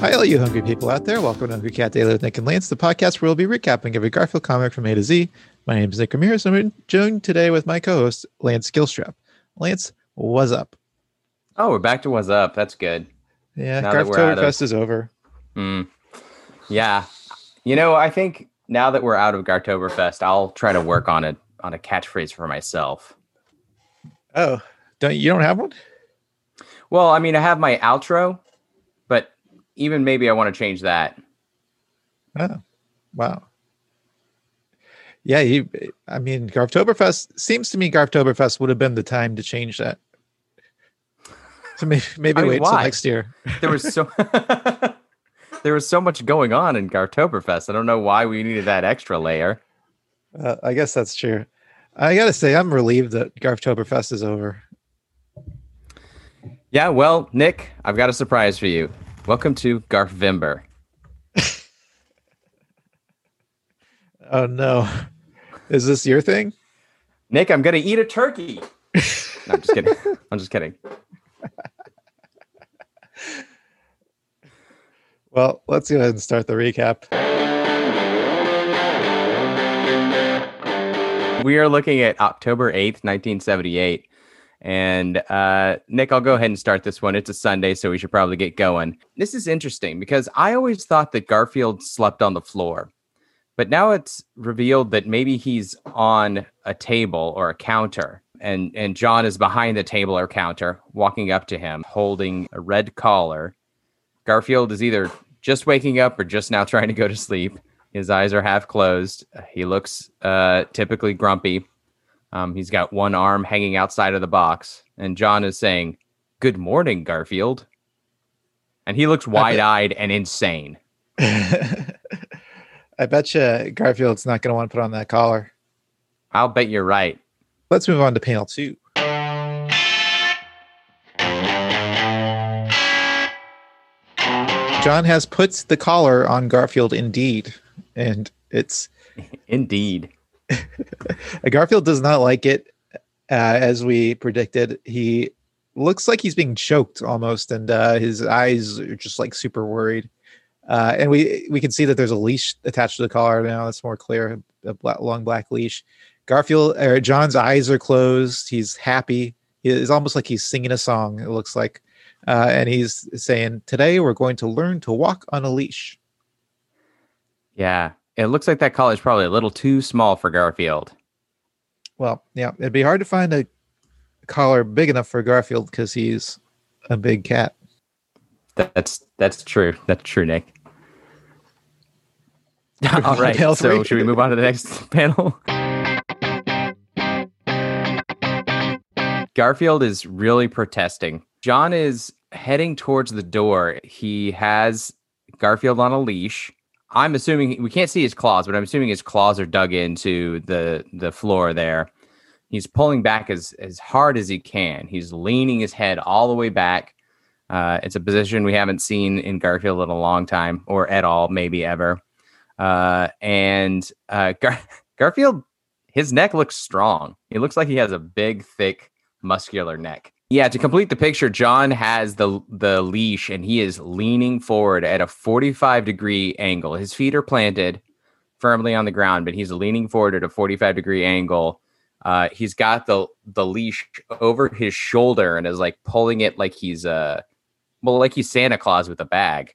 Hi, all you hungry people out there. Welcome to Hungry Cat Daily with Nick and Lance, the podcast where we'll be recapping every Garfield comic from A to Z. My name is Nick Ramirez, and I'm joined today with my co host, Lance Gilstrap. Lance, what's up? Oh, we're back to what's up. That's good. Yeah, Now that of- is over. Mm. Yeah. You know, I think now that we're out of Garftoberfest, I'll try to work on it on a catchphrase for myself. Oh, don't you don't have one? Well, I mean, I have my outro, even maybe I want to change that. Oh, wow. Yeah, you. I mean, Garftoberfest seems to me Garftoberfest would have been the time to change that. So maybe, maybe I mean, wait till next year. There was so there was so much going on in Garftoberfest. I don't know why we needed that extra layer. Uh, I guess that's true. I gotta say, I'm relieved that Garftoberfest is over. Yeah, well, Nick, I've got a surprise for you. Welcome to Garfvember. Oh no, is this your thing? Nick, I'm gonna eat a turkey. No, I'm just kidding. I'm just kidding. Well, let's go ahead and start the recap. We are looking at October 8th, 1978. And uh, Nick, I'll go ahead and start this one. It's a Sunday, so we should probably get going. This is interesting because I always thought that Garfield slept on the floor. But now it's revealed that maybe he's on a table or a counter. And, and John is behind the table or counter, walking up to him, holding a red collar. Garfield is either just waking up or just now trying to go to sleep. His eyes are half closed. He looks uh, typically grumpy. Um, he's got one arm hanging outside of the box, and John is saying, "Good morning, Garfield." And he looks wide-eyed and insane. I bet you Garfield's not going to want to put on that collar. I'll bet you're right. Let's move on to panel two. John has put the collar on Garfield indeed, and it's Indeed. Garfield does not like it, uh, as we predicted. He looks like he's being choked almost, and uh, his eyes are just like super worried. Uh, and we we can see that there's a leash attached to the collar now. That's more clear. A black, long black leash. Garfield or John's eyes are closed. He's happy. It's almost like he's singing a song. It looks like, uh, and he's saying, "Today we're going to learn to walk on a leash." Yeah. It looks like that collar is probably a little too small for Garfield. Well, yeah, it'd be hard to find a collar big enough for Garfield because he's a big cat. That's that's true. That's true, Nick. All right. So should we move on to the next panel? Garfield is really protesting. John is heading towards the door. He has Garfield on a leash. I'm assuming we can't see his claws, but I'm assuming his claws are dug into the the floor there. He's pulling back as as hard as he can. He's leaning his head all the way back. Uh, it's a position we haven't seen in Garfield in a long time, or at all, maybe ever. Uh, and uh, Gar- Garfield, his neck looks strong. He looks like he has a big, thick, muscular neck. Yeah, to complete the picture, John has the the leash and he is leaning forward at a 45 degree angle. His feet are planted firmly on the ground, but he's leaning forward at a 45 degree angle. Uh, he's got the the leash over his shoulder and is like pulling it like he's uh well like he's Santa Claus with a bag.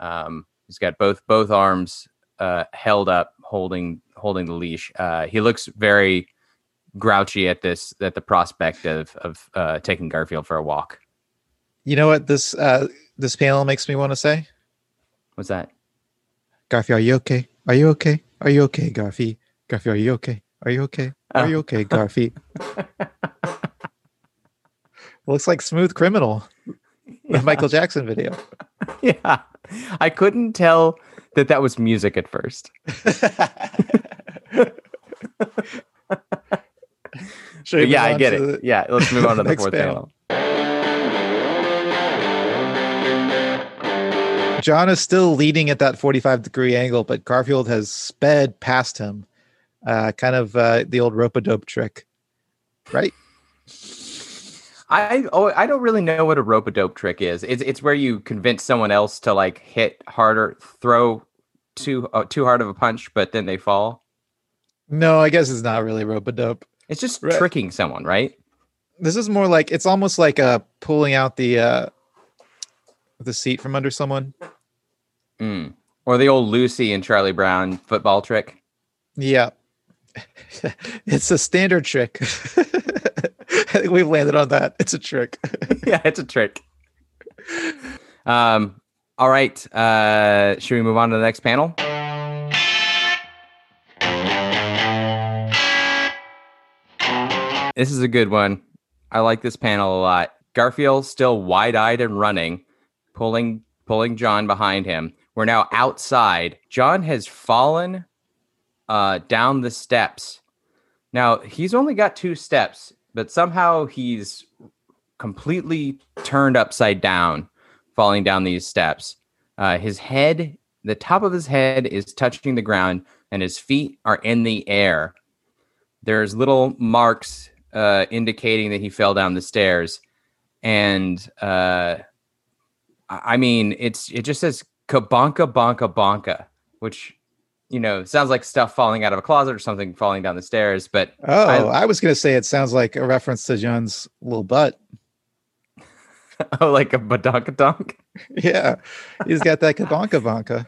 Um, he's got both both arms uh, held up, holding holding the leash. Uh, he looks very grouchy at this at the prospect of of uh, taking Garfield for a walk. You know what this uh, this panel makes me want to say? What's that? Garfield, are you okay? Are you okay? Are you okay, Garfield? Garfield, are you okay? Are you okay? Are you okay, Garfield? Looks like Smooth Criminal, the Michael Jackson video. yeah, I couldn't tell that that was music at first. Yeah, I get it. the- Yeah, let's move on to the fourth panel. panel. John is still leading at that 45 degree angle, but Garfield has sped past him. Uh, kind of uh, the old rope a dope trick, right? I oh I don't really know what a rope a dope trick is. It's it's where you convince someone else to like hit harder, throw too uh, too hard of a punch, but then they fall. No, I guess it's not really rope a dope. It's just Right. tricking someone, right? This is more like it's almost like uh pulling out the uh the seat from under someone. Mm. Or the old Lucy and Charlie Brown football trick. Yeah. it's a standard trick. I think we've landed on that. It's a trick. yeah, it's a trick. Um. All right. Uh, should we move on to the next panel? This is a good one. I like this panel a lot. Garfield still wide-eyed and running, pulling pulling John behind him. We're now outside. John has fallen uh, down the steps. Now he's only got two steps, but somehow he's completely turned upside down, falling down these steps. Uh, his head, the top of his head is touching the ground, and his feet are in the air. There's little marks uh, indicating that he fell down the stairs, and uh, I mean, it's it just says "kabonka bonka bonka," which you know sounds like stuff falling out of a closet or something falling down the stairs, but Oh, I- I, was gonna say it sounds like a reference to John's little butt. oh, like a badonkadonk. Yeah. He's got that kabonka bonka.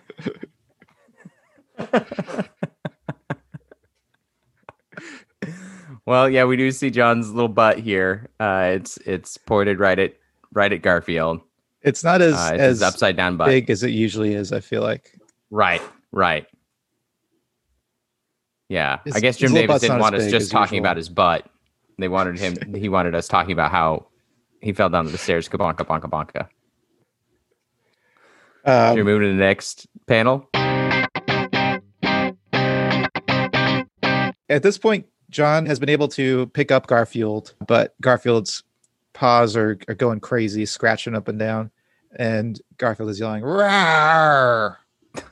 Well, yeah, we do see John's little butt here. Uh, it's it's pointed right at right at Garfield. It's not as Uh, it's as upside down butt. big as it usually is, I feel like. Right, right. Yeah, His- I guess Jim Davis didn't want us just talking usual. about his butt. They wanted him. he wanted us talking about how he fell down the stairs. Kabonka, bonka, bonka. Um, we move to the next panel? at this point, John has been able to pick up Garfield, but Garfield's paws are, are going crazy, scratching up and down, and Garfield is yelling, "Rawr!"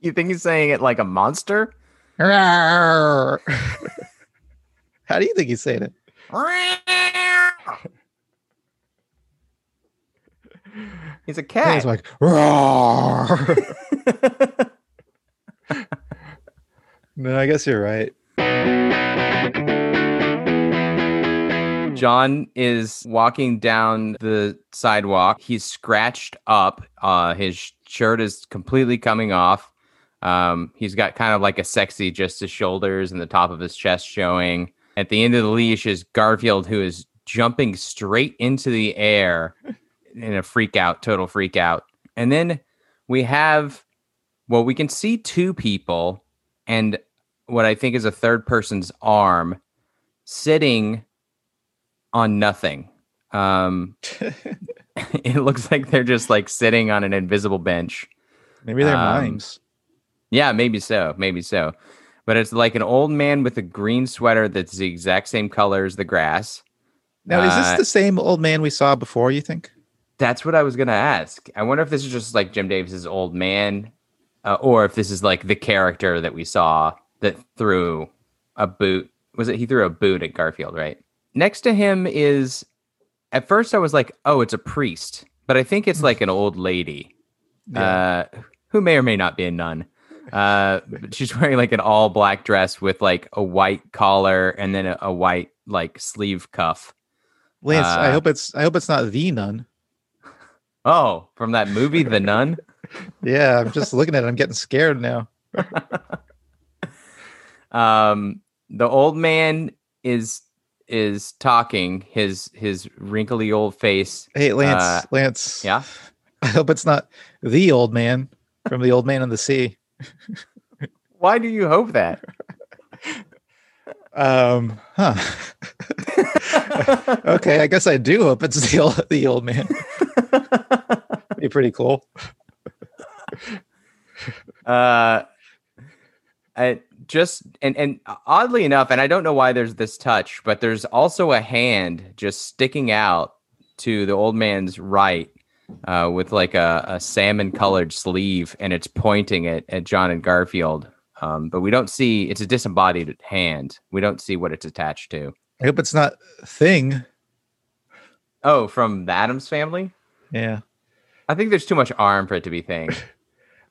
You think he's saying it like a monster? Rawr!" How do you think he's saying it? He's a cat. It's like "Rawr!" No, I guess you're right. John is walking down the sidewalk. He's scratched up. Uh, his shirt is completely coming off. Um, he's got kind of like a sexy, just his shoulders and the top of his chest showing. At the end of the leash is Garfield, who is jumping straight into the air in a freak out, total freak out. And then we have, well, we can see two people and what I think is a third person's arm sitting on nothing. Um, it looks like they're just like sitting on an invisible bench. Maybe they're Um, mimes. Yeah, maybe so, maybe so. But it's like an old man with a green sweater that's the exact same color as the grass. Now, is uh, this the same old man we saw before? You think? That's what I was gonna ask. I wonder if this is just like Jim Davis's old man, uh, or if this is like the character that we saw that threw a boot. Was it he threw a boot at Garfield? Right next to him is. At first, I was like, "Oh, it's a priest," but I think it's like an old lady, uh, who may or may not be a nun. Uh, she's wearing like an all black dress with like a white collar and then a, a white like sleeve cuff. Lance, I uh, hope it's I hope it's not the nun. Oh, from that movie, The Nun. Yeah, I'm just looking at it. I'm getting scared now. Um the old man is is talking his his wrinkly old face Hey, Lance, Uh, Lance. yeah I hope it's not the old man from the old man in the sea. why do you hope that Um, huh. okay, I guess I do hope it's the old the old man. Be pretty cool. uh I just and and oddly enough and i don't know why there's this touch but there's also a hand just sticking out to the old man's right uh, with like a, a salmon colored sleeve and it's pointing at, at john and garfield um, but we don't see it's a disembodied hand we don't see what it's attached to I hope it's not thing. Oh, from the Addams family? Yeah. I think there's too much arm for it to be thing.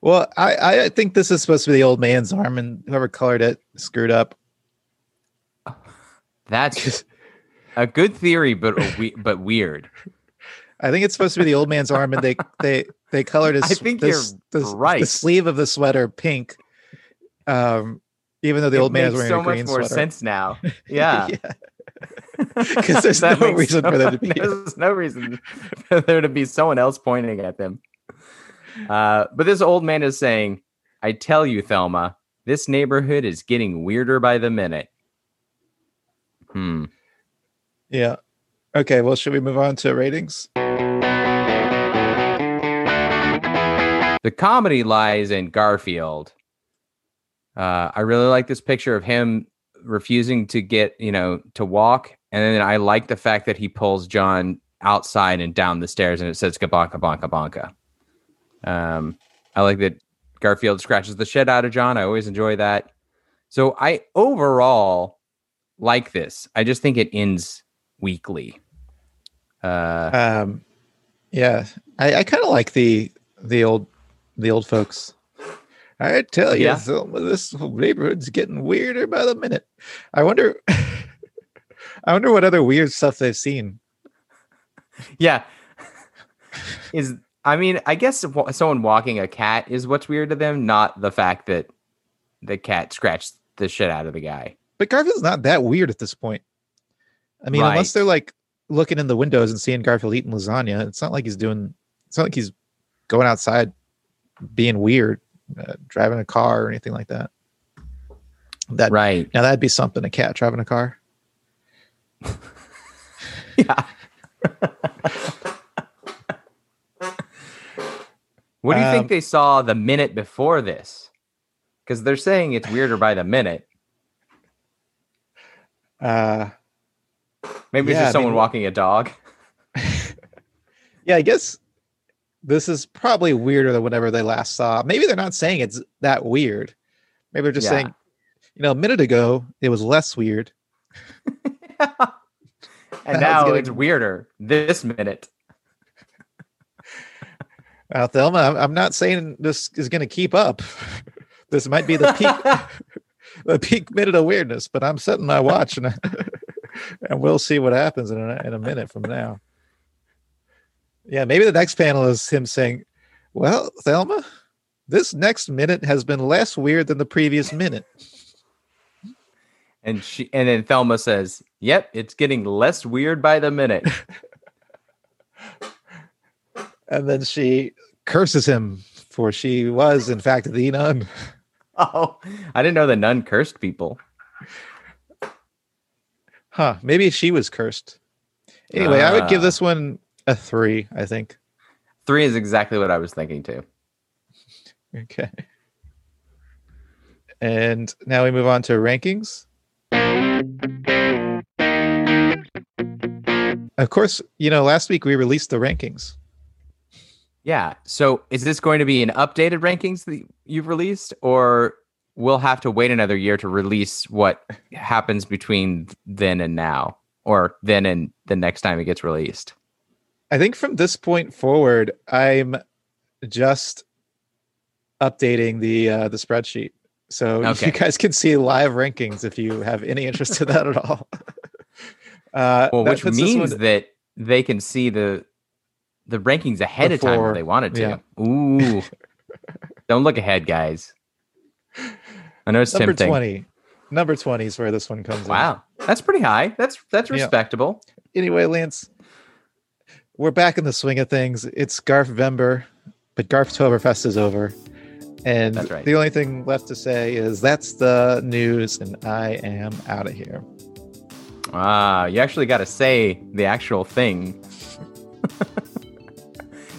Well, I, I think this is supposed to be the old man's arm, and whoever colored it screwed up. That's a good theory, but we- but weird. I think it's supposed to be the old man's arm, and they they they colored his. I think this, you're this- right. The sleeve of the sweater pink. Um, even though the It old man is wearing so a much green more sweater. sense now. Yeah. 'Cause there's no reason for there to be- There's no reason for there to be someone else pointing at them. Uh, but this old man is saying, "I tell you, Thelma, this neighborhood is getting weirder by the minute." Hmm. Yeah. Okay. Well, should we move on to ratings? The comedy lies in Garfield. Uh, I really like this picture of him refusing to get, you know, to walk. And then I like the fact that he pulls John outside and down the stairs and it says kabonka bonka bonka. Um, I like that Garfield scratches the shit out of John. I always enjoy that. So I overall like this. I just think it ends weakly. Uh, Um, yeah, I, I kind of like the the old the old folks. I tell you, Yeah. This neighborhood's getting weirder by the minute. I wonder, I wonder what other weird stuff they've seen. Yeah. Is I mean, I guess someone walking a cat is what's weird to them, not the fact that the cat scratched the shit out of the guy. But Garfield's not that weird at this point. I mean, unless they're like looking in the windows and seeing Garfield eating lasagna, it's not like he's doing. It's not like he's going outside being weird, uh, driving a car or anything like that. That Right. now that'd be something. A cat driving a car. Yeah. What do you Um, think they saw the minute before this? Because they're saying it's weirder by the minute. Uh, Maybe it's Yeah, I just someone mean, walking a dog. yeah, I guess this is probably weirder than whatever they last saw. Maybe they're not saying it's that weird. Maybe they're just Yeah. saying, you know, a minute ago it was less weird. and Now now it's it's, weirder this minute. Uh, Thelma, I'm, not saying this is going to keep up. this might be the peak, the peak minute of weirdness, but I'm setting my watch and and we'll see what happens in a, in a minute from now. Yeah, maybe the next panel is him saying, "Well, Thelma, this next minute has been less weird than the previous minute." And she and then Thelma says, Yep, it's getting less weird by the minute. And then she curses him for she was in fact the nun. oh, I didn't know the nun cursed people. Huh, maybe she was cursed. Anyway, I would give Ah. this one a 3, I think. Three is exactly what I was thinking too. Okay. And now we move on to rankings. Of course, you know, last week we released the rankings. Yeah. So is this going to be an updated rankings that you've released, or we'll have to wait another year to release what happens between then and now, or then and the next time it gets released? I think from this point forward, I'm just updating the uh, the spreadsheet. So Okay. you guys can see live rankings if you have any interest in that at all. Uh, Well, which means one- that they can see the the rankings ahead of time if they wanted to. yeah. Ooh. Don't look ahead, guys. I know it's number tempting. 20. Number 20 is where this one comes in. Wow. That's pretty high. That's that's Yeah. respectable. anyway, Lance, we're back in the swing of things. It's Garf Vember, but Garftoberfest is over. And That's right. the only thing left to say is that's the news, and I am out of here. Ah, you actually got to say the actual thing.